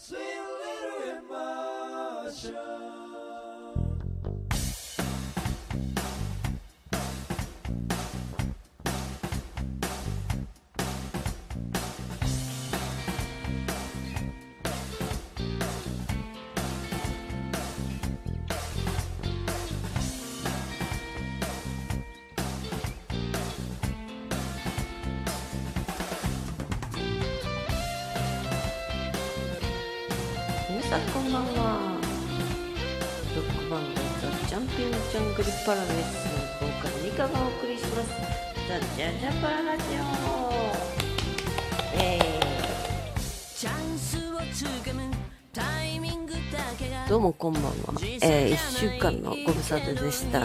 See? さんこんばんは。ロックバンドザ・チャンピオン・ジャングル・パラダイスのミカがお送りします。ザ・ジャジャパララジオえチャンス。をつかむタイ。ミングだけがー、どうもこんばんは、えー、1週間のご無沙汰でした、え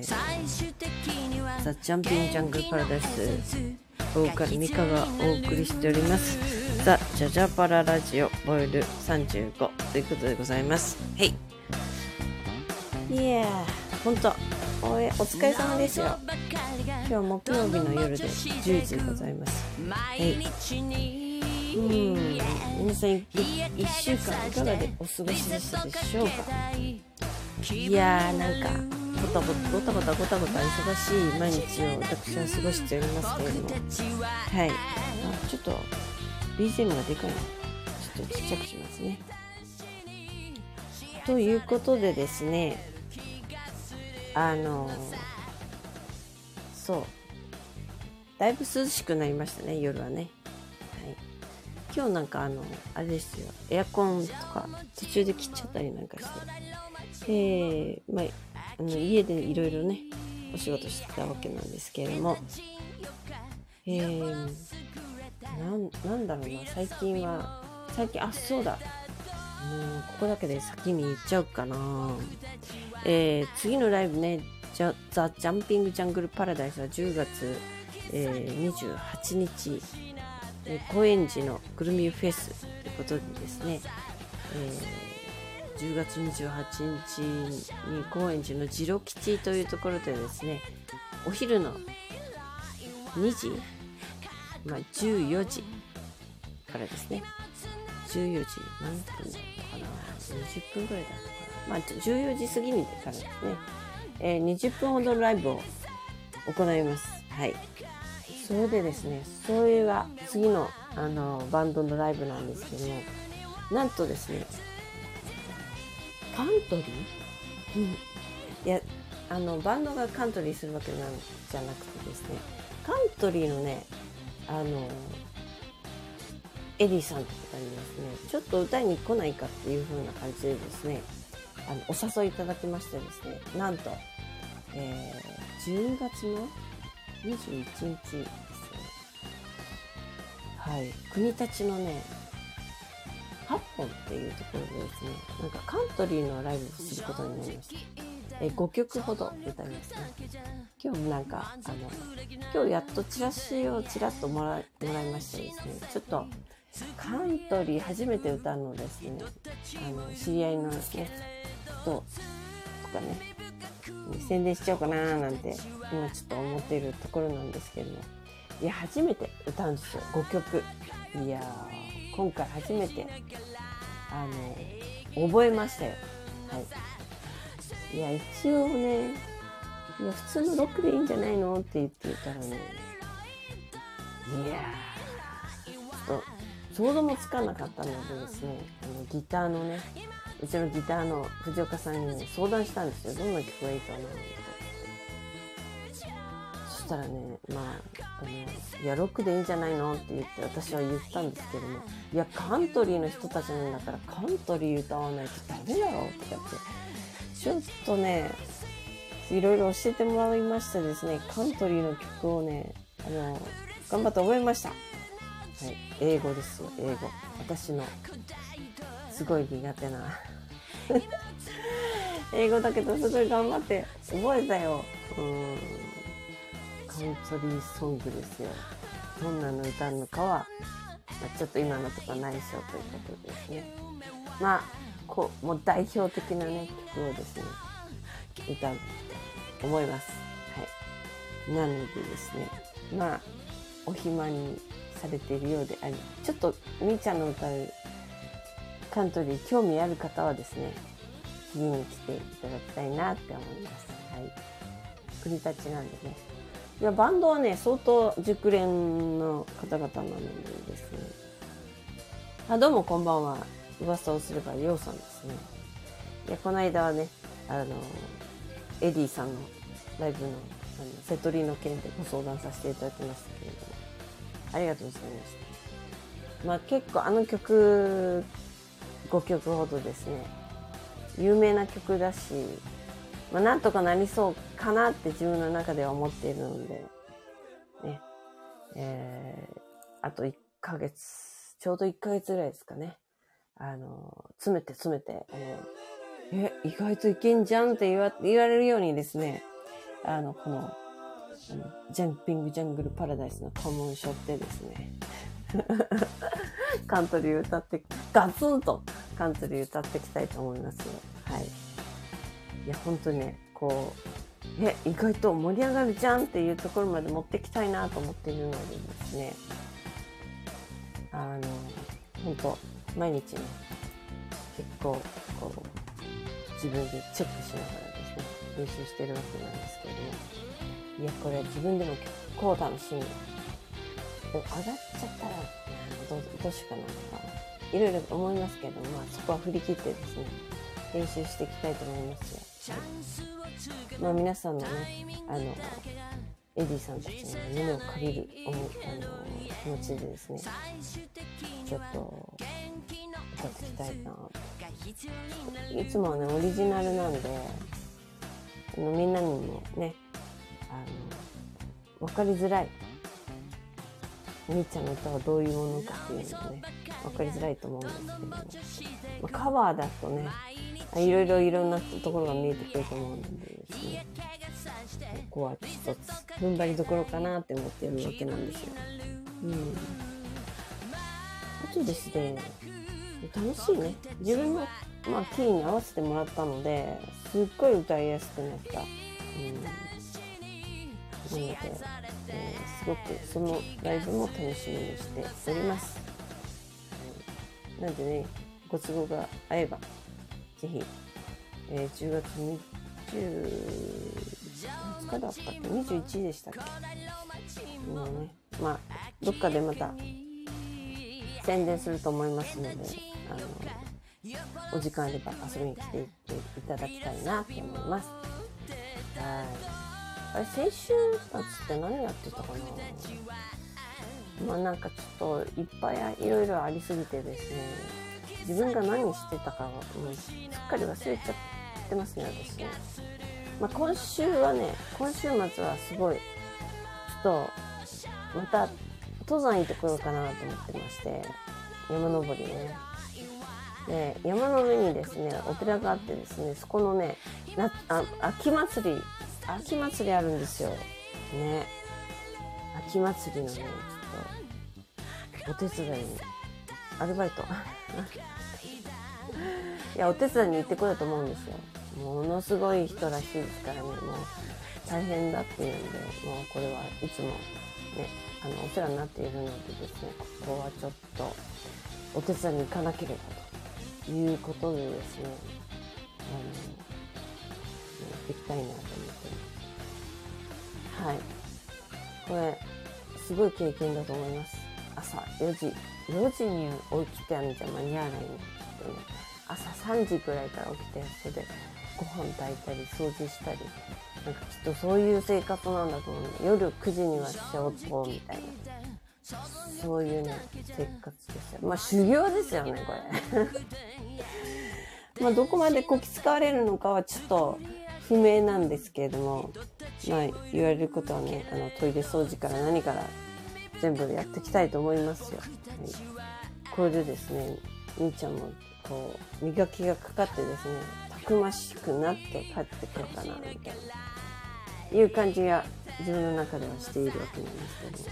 ーザ・チャンピオン・ジャングル・パラダイスボーカルミカがお送りしておりますザ・ジャジャパララジオボイル35ということでございます。はい。いやーほんとお疲れ様ですよ。今日は木曜日の夜で10時でございます。毎日にうん。皆さんい1週間いかがでお過ごしでしたでしょうか？いやーなんかごたごたごたごたごたごた忙しい毎日を私は過ごしておりますけれどもはいあちょっと BGM がでかいなちょっとちっちゃくしますねということでですねあのそうだいぶ涼しくなりましたね夜はねはい今日なんかあのあれですよエアコンとか途中で切っちゃったりなんかしてえー、まああの家でいろいろねお仕事してたわけなんですけれども。えー、なんだろうな最近は最近あそうだ。もうここだけで先に言っちゃうかな。えー、次のライブねザ・ジャンピング・ジャングル・パラダイスは10月、えー28日、えー高円寺のグルミフェスということでですね、えー10月28日に高円寺のジロ吉というところでですねお昼の2時、まあ、14時からですね。14時何分だったかな？20分ぐらいだったかな。まあ14時過ぎにからですね、えー20分ほどのライブを行います。はい。それでですねそれが次のあのバンドのライブなんですけどもなんとですねカントリー、うん、いやあのバンドがカントリーするわけなんじゃなくてですね。カントリーのねあのエディさんって方にですね。ちょっと歌いに来ないかっていう風な感じでですねあのお誘いいただきましてですね。なんと、えー10月の21日ですね。はい。国立のね8本っていうところでですねなんかカントリーのライブをすることになりました。え5曲ほど歌いますね今日もなんかあの今日やっとチラシをちらっともらもらいましてですねちょっとカントリー初めて歌うのですねあの知り合いのね人とかね宣伝しちゃおうかななんて今ちょっと思っているところなんですけどもいや初めて歌うんですよ5曲。いやー。今回初めてあの覚えましたよ。はい。いや一応ねいや普通のロックでいいんじゃないのって言ってたらねいやちょっと想像もつかなかったのでですねあのギターのねうちのギターの藤岡さんにね相談したんですよ。どんな曲がいいかなとか。そしたらねまああのいやロックでいいんじゃないのって言って私は言ったんですけどもいやカントリーの人たちなんだからカントリー歌わないとダメだろうってやってちょっとねいろいろ教えてもらいましてですねカントリーの曲をねあの頑張って覚えました。はい英語ですよ英語。私のすごい苦手な。英語だけどすごい頑張って覚えたよ。うん。カントリーソングですよどんなの歌うのかは、まあ、ちょっと今のところ内緒ということですねまあこうもう代表的なね曲をですね歌うと思いますはいなのでですねまあお暇にされているようでありちょっとみーちゃんの歌うカントリー興味ある方はですね、次に来ていただきたいなって思います。はい。国立なんでね。いや、バンドはね、相当熟練の方々なのでですね。あ、どうもこんばんは。噂をすれば、ようさんですね。いや、この間はね、あの、エディさんのライブのあのセトリの件でご相談させていただきましたけれども、ありがとうございました。まあ結構あの曲、5曲ほどですね、有名な曲だし、まあなんとかなりそうかなって自分の中では思っているので、ね、えー、あと1ヶ月、ちょうど1ヶ月ぐらいですかね。あの、詰めて詰めて、あの、え、意外といけんじゃんって言わ言われるようにですね、あの、この、ジャンピングジャングルパラダイスのコモン背負ってですね、カントリー歌って、ガツンとカントリー歌っていきたいと思います。い。や、本当にね、こう、え、意外と盛り上がるじゃんっていうところまで持ってきたいなと思っているのでですね、あの、本当毎日ね、結構、こう、自分でチェックしながらですね、練習してるわけなんですけれども、いや、これ自分でも結構楽しみ。上がっちゃったら、どうどうしようかなとか、いろいろ思いますけど、まあそこは振り切ってですね、練習していきたいと思いますよ。まあ皆さんのね、あの、エディさんたちの胸を借りるあの気持ちでですね、ちょっと歌っていきたいなといつもはね、オリジナルなんで、あのみんなにもね、あの、わかりづらい。みーちゃんの歌はどういうものかっていうのもね、わかりづらいと思うんですけども、まあ、カバーだとね、いろいろいろんなところが見えてくると思うのでですね、ここは一つ踏ん張りどころかなって思ってるわけなんですよ。うん。あとですね、楽しいね。自分の、まあ、キーに合わせてもらったので、すっごい歌いやすくなった。うん。なので、えーすごくそのライブも楽しみにしております。なんでね、ご都合が合えば、ぜひ、えー10月20、20日だったっけ ?21 でしたっけ？もうね、まあ、どっかでまた宣伝すると思いますので、あの、お時間あれば遊びに来ていただきたいなと思います。はい。あれ、先週末って何やってたかな？まあなんかちょっといっぱいいろいろありすぎてですね、自分が何してたかはもうすっかり忘れちゃってますね、私ね。まあ今週はね、今週末はすごい、ちょっと、また登山行ってこようかなと思ってまして、山登りね。で、山の上にですね、お寺があってですね、そこのね、なあ秋祭り、秋祭りあるんですよ。ね。秋祭りのね、お手伝いに、アルバイト。いや、お手伝いに行ってこようと思うんですよ。ものすごい人らしいですからね、もう大変だっていうんで、もうこれはいつもね、あの、お世話になっているのでですね、ここはちょっとお手伝いに行かなければということでですね、あの、行きたいなと思ってます。はい。これ、すごい経験だと思います。朝4時、4時に起きてあんじゃ間に合わないんですけどね。朝3時くらいから起きて、それでご飯炊いたり、掃除したり、なんかきっとそういう生活なんだと思うんで、夜9時には仕事みたいな。そういうね、生活ですよ。まあ修行ですよね、これ。まあどこまでこき使われるのかはちょっと不明なんですけれども、まあ言われることはね、あのトイレ掃除から何から全部やっていきたいと思いますよ。はい、これでですね、みーちゃんもこう磨きがかかってですね、たくましくなって帰ってくるかな、みたいな、いう感じが自分の中ではしているわけなんですけども。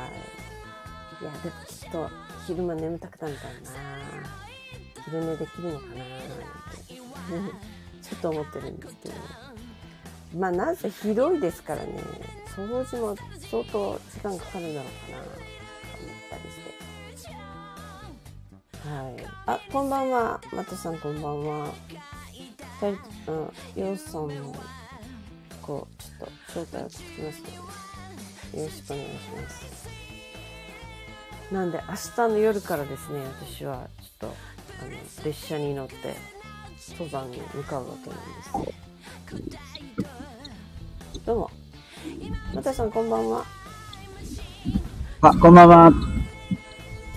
はい。いや、でもきっと昼間眠たくなるからな昼寝できるのかななんて、ちょっと思ってるんですけど。まあ、なぜ広いですからね、掃除も相当時間かかるんだろうかなと思ったりして。はい。あ、こんばんは。またさんこんばんは。二人、うん、ようさんも、こう、ちょっと、招待を聞きますので、よろしくお願いします。なんで、明日の夜からですね、私は、ちょっと、あの、列車に乗って、登山に向かうわけなんです。どうも。またさんこんばんは。あ、こんばんは。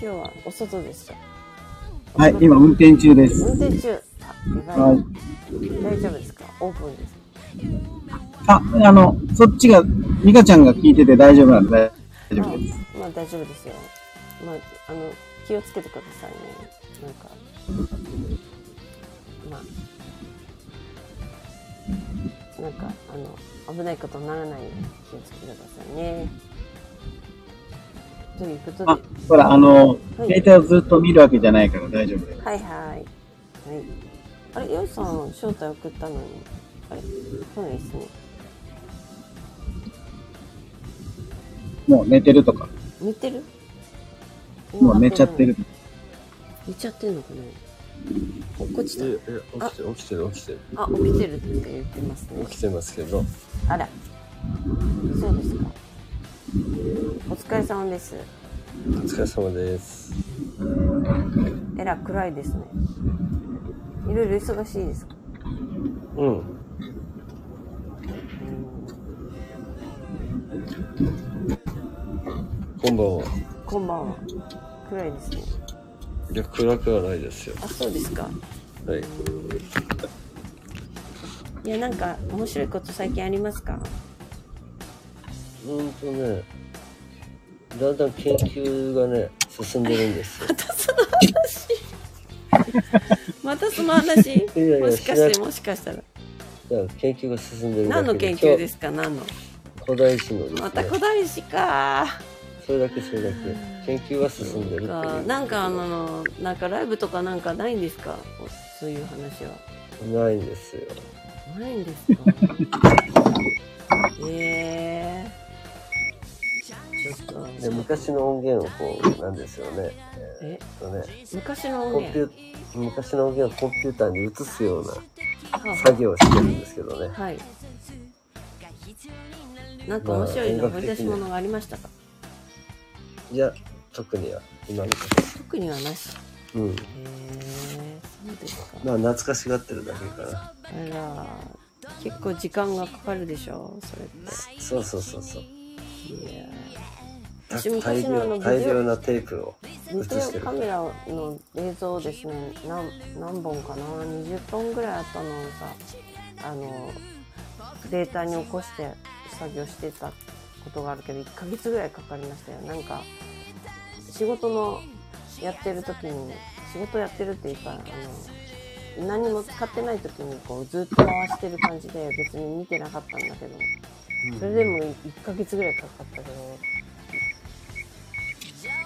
今日はお外ですかはい、今運転中です。運転中。はい。大丈夫ですか？オープンですあ、あの、そっちが、ミカちゃんが聞いてて大丈夫なんで大丈夫です。あまあ大丈夫ですよ。まあ、あの、気をつけてくださいね。なんか、まあ、なんか、あの、危ないことにならないように気をつけてくださいね。ということあで、、ほら、あの、はい携帯をずっと見るわけじゃないから大丈夫です。はいはい。はい。あれ、ヨウさん、招待送ったのに、あれ、来ないですね。もう寝てるとか、寝てる？もう寝ちゃってる。寝ちゃってんのかな？落っこちたえ、え、起きてる、起きてる、起きてる。あ、起きてるって言ってますね起。きてますけど、あら。そうですか。お疲れ様です。お疲れ様です。えら、暗いですね。いろいろ忙しいですか？うん。こんばんは。こんばんは。暗いですね。いや、暗くはないですよ。あ、そうですか。はい。いや、なんか、面白いこと最近ありますか？うーんとね、だんだん研究がね、進んでるんですよ。またその話 いやいやもしかして、もしかしたら。だから研究が進んでる何の研究ですか？何の？古代史のね。また古代史か。それだけそれだけ。研究は進んでるってかいう。なんかあの、なんかライブとかなんかないんですか？そういう話は。ないんですよ。ないんですか？ええ。ちょっと。で、昔の音源をこう、なんですよね。え？えっとね、昔の音源？ュ昔の音源をコンピューターに移すようなはあ。作業をしてるんですけどね。はい。なんか面白いの掘り出し物がありましたか？いや、特には、今のとこ特にはなしろ。うん。へえそうですかまあ、懐かしがってるだけかな。あら結構時間がかかるでしょそれっそうそうそうそう。ていやた私昔大のあの量、大量なテープをビ映してるカ。メラの映像をですね何何本かな？20本ぐらいあったのをさあのデータに起こして作業してたことがあるけど1ヶ月ぐらいかかりましたよなんか仕事のやってる時に仕事やってるっていうかあの何も使ってない時にこうずっと回してる感じで別に見てなかったんだけどそれでも1ヶ月ぐらいかかったけど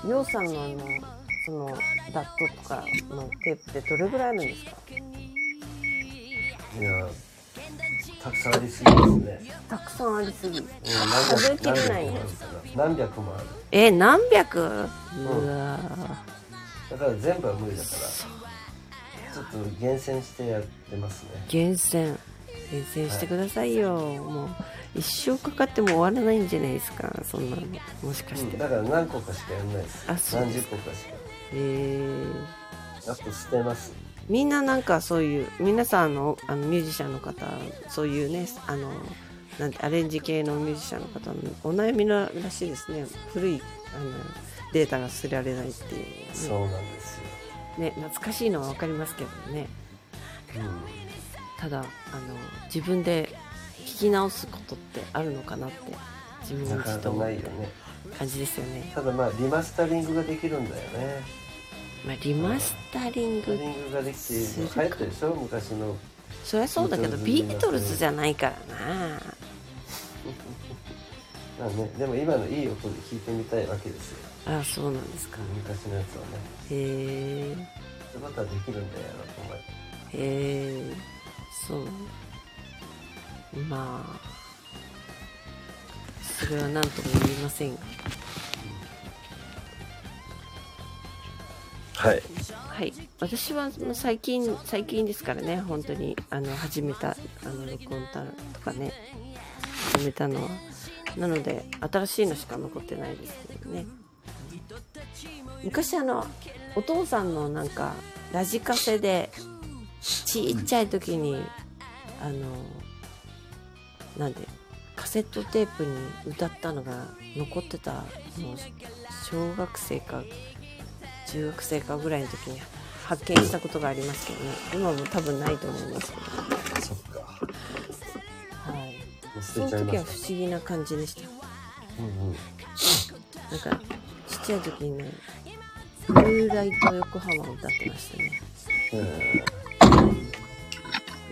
りょうさんのあのそのダットとかのテープってどれぐらいあるんですか？いや、たくさんありすぎですね。たくさんありすぎ。うん数えきれない何百もある。から何百もある。え何百？うん。わだから全部は無理だから、ちょっと厳選してやってますね。厳選。厳選してくださいよ、もう一生かかっても終わらないんじゃないですか。そんなの。もしかして、うんだから何個かしかやんないです。あそう何十個かしか。えー、あと捨てます。みんななんかそういう皆さんあのあのミュージシャンの方そういうねあのなんてアレンジ系のミュージシャンの方のお悩みらしいですね古いあのデータが捨てられないっていうね、そうなんですよ。ね懐かしいのは分かりますけどねうただあの自分で聞き直すことってあるのかなって自分ん。なかなかにちょっと思っ感じですよね、ただまあリマスタリングができるんだよね。まあ、リマスタリングができて流行ってるでしょ？昔の。そりゃそうだけどビートルズじゃないからな まあね、でも今のいい音で聞いてみたいわけですよ。ああそうなんですか昔のやつはね。へえそういうことはできるんだよなと思。へえそうまあそれは何とも言いませんがはい。はい。私は最近、最近ですからね、本当に、あの、始めた、あの、録音たとかね、始めたのは。なので、新しいのしか残ってないですけどね。昔あの、お父さんのなんか、ラジカセで、ちっちゃい時に、あの、なんで、カセットテープに歌ったのが残ってたのを小学生か中学生かぐらいの時に発見したことがありますけどね今も多分ないと思いますけど、そっか。はい、その時は不。思議な感じでしたうんうん。なんかちっちゃい時にね「ブルーライト横浜」を歌ってましたね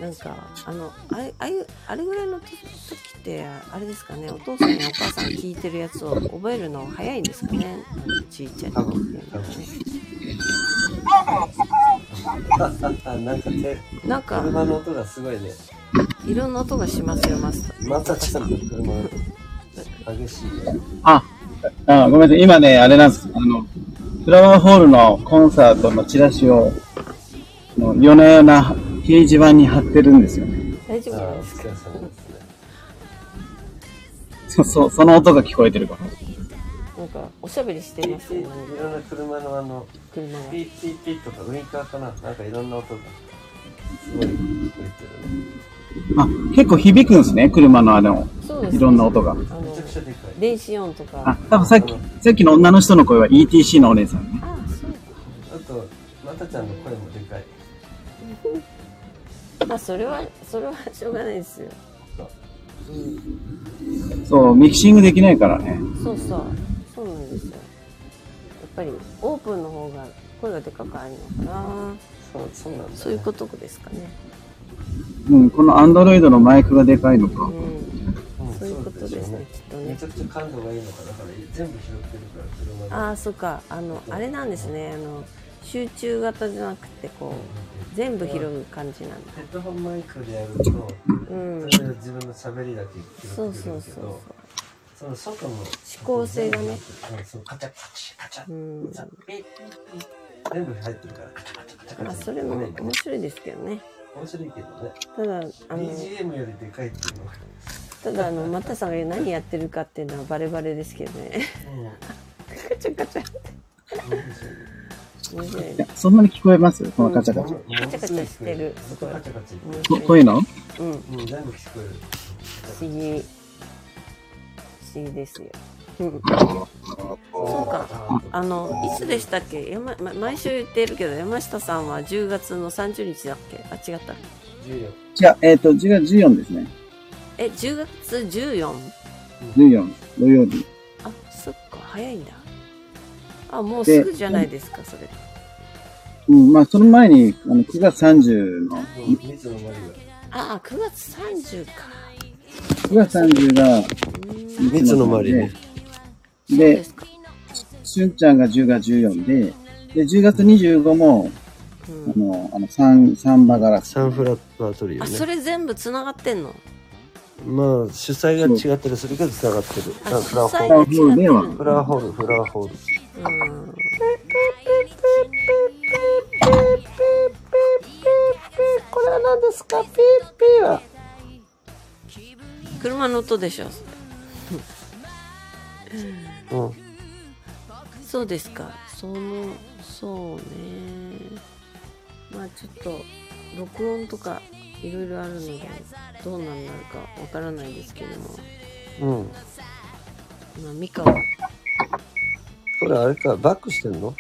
なんかあのあれああいうあれぐらいの時ってあれですかねお父さんやお母さん聞いてるやつを覚えるの早いんですかねあのちっちゃい時っていうのはねうん。なんか手、なんか車の音がすごいね。いろんな音がしますよマスターまたちょっと車の音。激しいね。あ、あごめんなさい。今ね、あれなんです。あの、フラワーホールのコンサートのチラシを、夜な夜な掲示板に貼ってるんですよね。大丈ああ、お夫なんですか？疲れ様ですね。そ、そ、その音が聞こえてるから。なんかおしゃべりしてますよいろんな車のあの、車がピーピーピーとかウインカーかな？なんかいろんな音がすごい聞こえてるね。あ、結構響くんですね。車のあの、そうですいろんな音が。あめちゃのくちゃでかい。電子音とかあ、多分さっき、さっきの女の人の声は ETC のお姉さんね。あそうあと、またちゃんの声も。まあそれはそれは しょうがないですよ、うん、そう、ミキシングできないからね。そうそう。そうなんですよ。やっぱりオープンの方が声がでかくあるのかな。そう、そうなんだ、ね。そういうことですかね。うん、このアンドロイドのマイクがでかいのか。う。ん。うんそういうことですねきっとね。めちゃくちゃ感度がいいのかだから全部拾ってるから車で。ああそっか。あのあれなんですね。あの集中型じゃなくてこう全部拾う感じなんだ。ヘッドホンマイクでやると、うん。例えば自分の喋りだけ拾そうそうそうそう。その外の指向性がね。うんそのカチャカチャカチャうん。全部入ってるからカチャカチャカチャカチャまあそれもね面白いですけどね面白いけどねただあの BGM よりでかいっていうのがただあのマタさんが何やってるかっていうのはバレバレですけどねカチャカチャっていいや、そんなに聞こえます？このカチャカチ。ャ。カカチャカチャしてる。ずっとカチャカチャ言って面白い。ここういうの？うん。るうん。全部聞こえる不思議。不思議ですよ、うん、そうか。あのいつでしたっけ？山、ま、毎週言ってるけど山下さんは10月の30日だっけ？あ違った。14じゃあ、えっ、と、10月14ですね。え10月 14? 14、土曜日。あそっか。早いんだあもうすぐじゃないですかそれ。うん、まあ、その前に、あの、9月30の、うん蜜の。丸があ9月30か。9月30が、うん蜜の丸ねそうで。しゅんちゃんが10月14で、で、10月25も、うん。あの、あの、サン、サンバガラス。サンフラワートリオね。あそれ全部つながってんの？まあ主催が違ったりするけど繋がってる。あフラワーホ主催ールフラワーホール。フラワーホールうん。これは何ですか？ピーピーは車の音でしょうんそうですかそのそうねまあちょっと録音とかいろいろあるのでどうなんなるかわからないですけどもうんまあミカはこれあれかバックしてんの？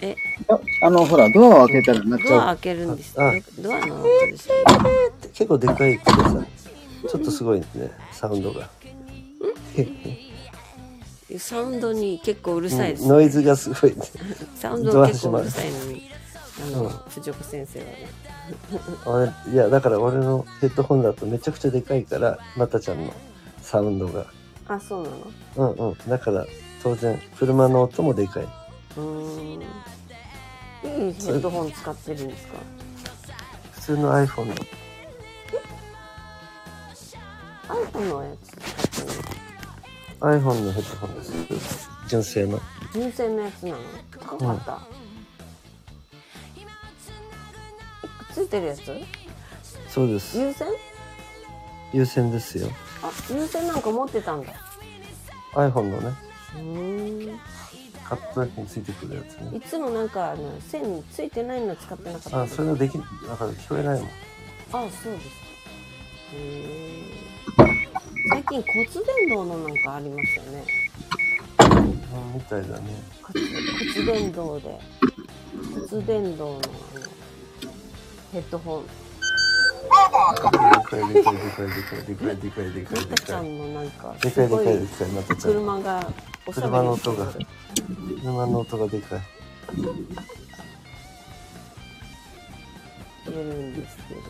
え？ああの、ほら、ドアを開けたらなっちゃう。ドア開けるんですあドアの音ですよね結構でかいけどさちょっとすごいねサウンドが。サウンドに結構うるさいです、うんノイズがすごいね。サウンド結構うるさいのにあの、うん。藤岡先生はね。俺いやだから俺のヘッドホンだとめちゃくちゃでかいからまたちゃんのサウンドが。あそうなの？うんうん。だから当然車の音もでかい。うーん。いいヘッドホン使ってるんですか？普通の iPhone の。iPhone のやつ。使ってる iPhone のヘッドホンです。純正の。の純正のやつなの？高かった、ついてるやつ？そうです。優先優先ですよ。あ優先なんか持ってたんだ。iPhone のね、うー。ん買った時についてくるやつね。いつもなんかあの線についてないの使ってなかった。あ、それができ、だから聞こえないもん。あそうです。かへえ最近骨伝導のなんかありましたよね。うん、みたいだね。骨骨伝導で。骨伝導のあのヘッドホンたちゃでかい。んのなんかですかいでごいかいでかい、またちゃん。車がおしゃべ車の音が、車の音がでかい。いるん。ですけど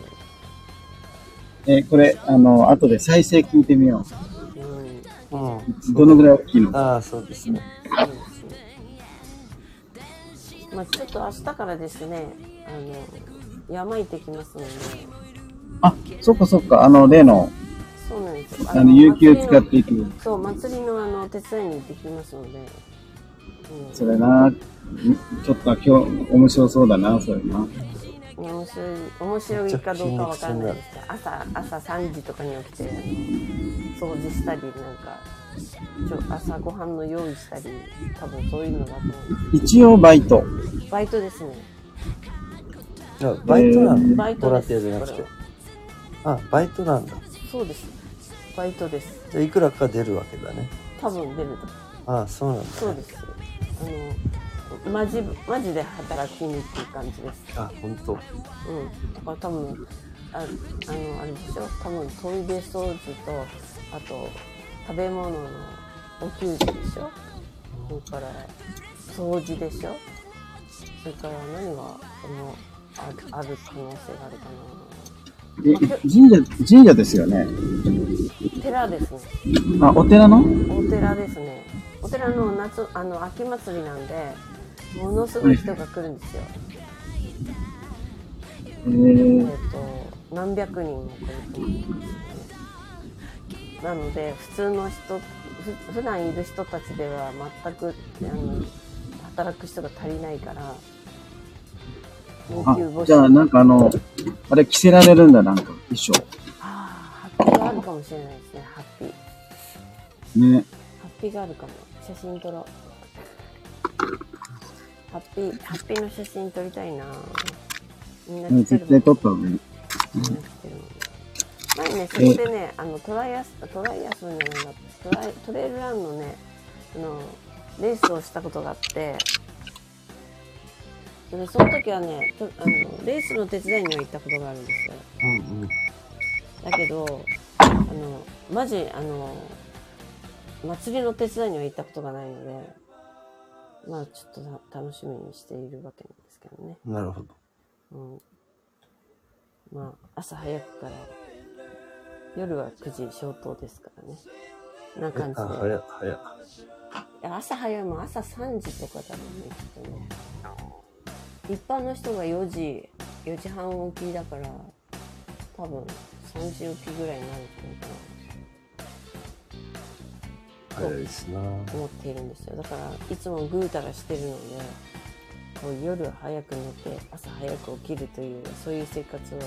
え、これ、あの、後で再生聞いてみようん。うん。どのぐらい大きいの。ああ、そうですね。そうですねまあちょっと明日からですねあの山行ってきますのであ、そっかそっか、あの、例の、そうなんですよあの、有給使っていく。そう祭りのあの手伝いに行ってきますので、うん、それな、んちょっと今日、面白そうだな、それな。面白い面白いかどうかわからないですけど朝朝3時とかに起きて掃除したりなんかちょ朝ごはんの用意したり多分そういうのだと思う一応バイト。すバイトですねバイトなの？バイボラントですティアじゃなくて。あ、バイトなんだ。そうです。バイトです。じゃあいくらか出るわけだね。多分出る。とああ、そうなんだ、ね。そうです。あのマジマジで働きにっていう感じです。あ、本当。うん、だから多分ああのあれでしょ。多分トイレ掃除とあと食べ物のお給仕でしょ。それから掃除でしょ。それから何があのある可能性があるかえ、神社、神社ですよね。な寺ですね。あ、お寺の？お寺ですね。お寺の夏あの秋祭りなんでものすごい人が来るんですよ、ええっ、ー、と何百人も来るねなので普通の人ふ普段いる人たちでは全くあの働く人が足りないからあ、集じゃあなんかあの、あれ着せられるんだ、なんか、衣装。あーハッピーがあるかもしれないですねハッピー。ね。ハッピーがあるかも。写真撮ろう。ハッピーハッピーの写真撮りたいな。みんなうん来てる絶対撮った方がいい。みんな来てるもんね前ねそこでねあのトライアストライアスじゃないなトライトレイルランのねあのレースをしたことがあってでその時はねとあのレースの手伝いには行ったことがあるんですよ。うんうん。だけどあのマジあの祭りの手伝いには行ったことがないのでまあちょっとた楽しみにしているわけなんですけどね、なるほど。うん、まあ朝早くから夜は9時消灯ですからね。なえ感じあ、で早。朝早いもん朝3時とかだもんねきっとね一般の人が4時4時半起きだから多分3時起きぐらいになるんじゃないか早いですな。なと思っているんですよだからいつもぐうたらしてるのでこう夜早く寝て朝早く起きるというそういう生活を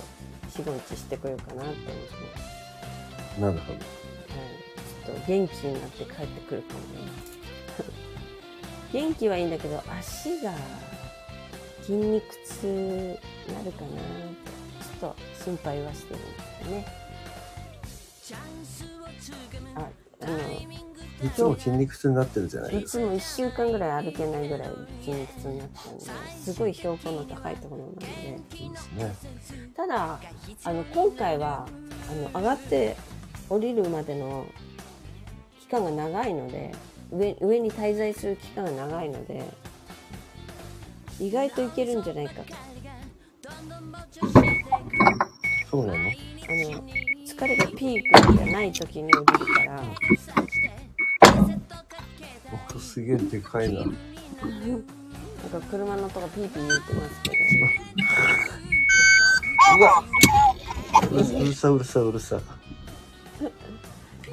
45日してこようかなって思ってますなるほど。はい、ちょっと元気になって帰ってくるかもね。元気はいいんだけど、足が筋肉痛になるかなって、ちょっと心配はしてるんですよね。あ、あの、いつも筋肉痛になってるじゃない？いですつも1週間ぐらい歩けないぐらい筋肉痛になっちゃうんで、すごい標高の高いところなので、ね。ただあの今回はあの上がって降りるまでの期間が長いので上上に滞在する期間が長いので意外といけるんじゃないかとそうなの？あの疲れがピークじゃない時に降りるからおすげえでかいな。なんか車の音がピーピー言ってますけどうわうるさうるさうるさ。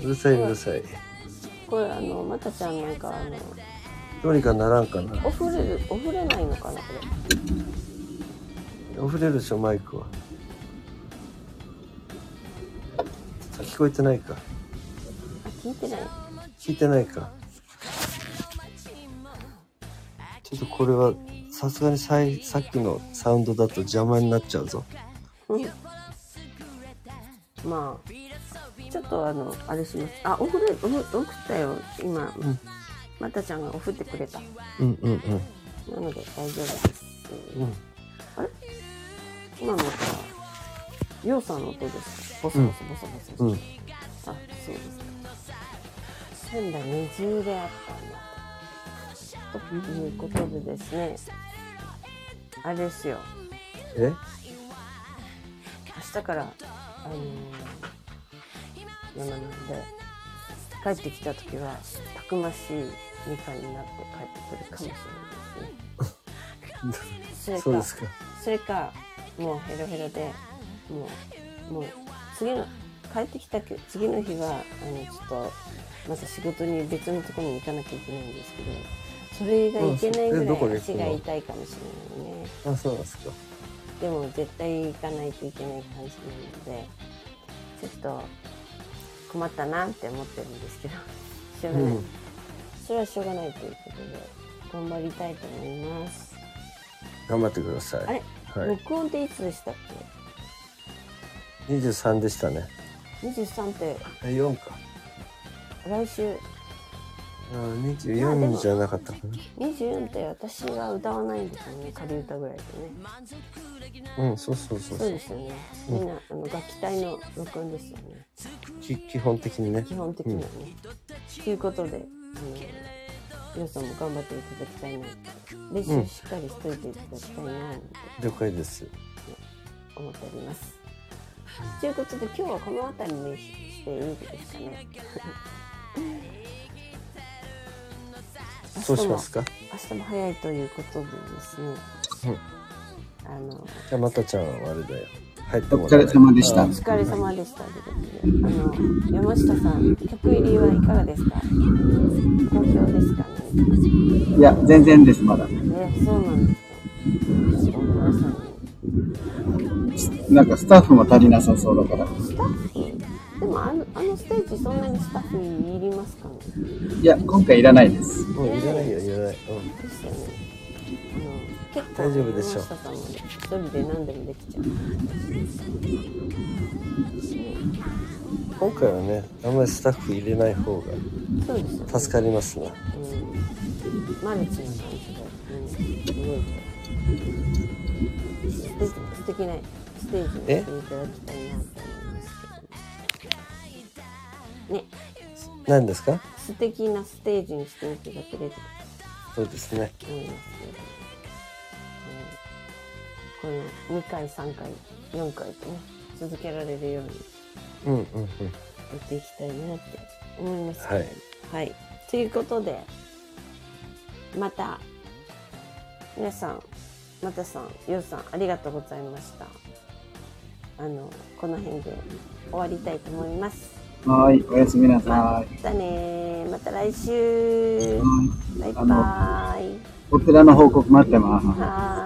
うるさいうるさい。これあのまたちゃんなんかあのどうにかならんかな。おふれるおふれないのかなこれオフれるでしょ、マイクは。あ聞こえてないか。あ、聞いてない。聞いてないか。ちょっとこれは、さすがにさいさっきのサウンドだと邪魔になっちゃうぞ。うん。まあ、ちょっとあの、あれします。あ、送れ、送送ったよ。今、んまたちゃんが送ってくれた。うんうんうん。なので大丈夫です。うんあれ？今の音は、ようさんの音ですか？ボソボソボソボソ。うん。あ、そうですか。仙台二重であったんだ。ということでですね、あれですよ。え？明日から、あのー、山なんで、帰ってきた時は、たくましいみかんになって帰ってくるかもしれないですね。それかそうですか。それか、もうヘロヘロで、もう、もう、次の、帰ってきたけ次の日は、あの、ちょっと、また仕事に別のところに行かなきゃいけないんですけど、それがいけないぐらい足が痛いかもしれないね。あ、そうですか。でも絶対行かないといけない感じなので、ちょっと困ったなって思ってるんですけど、しょうがない。うんそれはしょうがないということで、頑張りたいと思います。頑張ってください。あれ、はい。録音っていつでしたっ23でしたね。け ?23 ってえ、4か。来週、あ24じゃなかったかな。24って私が歌わないんですよね、仮歌ぐらいでね。うん、そうそうそうそうですよね。みんな、あの楽器隊の録音ですよね。き基本的にね。基本的にはね。ということで、皆さんも頑張っていただきたいな。練習しっかりしといていただきたいな了解です。思っております。ということで、今日はこの辺りにしていいですかね。そうしますか？明日も早いということでですね。うんあの、じゃあ、またちゃんはあれだよ。入ってお疲れ様でしたあお疲れ様でしたあの、山下さん、曲入りはいかがですか？好評ですかね？いや、全然です、まだ。ね、そうなんですよ。皆さんに。なんかスタッフも足りなさそうだから。スタッフ？でもあの、あのステージそんなにスタッフいりますかね？いや、今回いらないです。うん、いらないよ、いらない。うん。ですよね。結構、大丈夫でしょう一人で何でもできちゃう。今回はね、あんまりスタッフ入れない方、が助かりますな。うん。マルチな感じで、うん、動いて。素敵素敵なステージにしていただきたいなと思いますけどね。何ですか素敵なステージにしていただければそうですね。うん、この2回、3回、4回とね、続けられるようにうんうんうん。やっていきたいなって思いますけど、はい。はい。ということで、また、皆さん、またさん、ようさん、ありがとうございました。あの、この辺で終わりたいと思います。はい、おやすみなさまい。たねまた来週。バイバあのーイ。お寺の報告待ってます。はーい。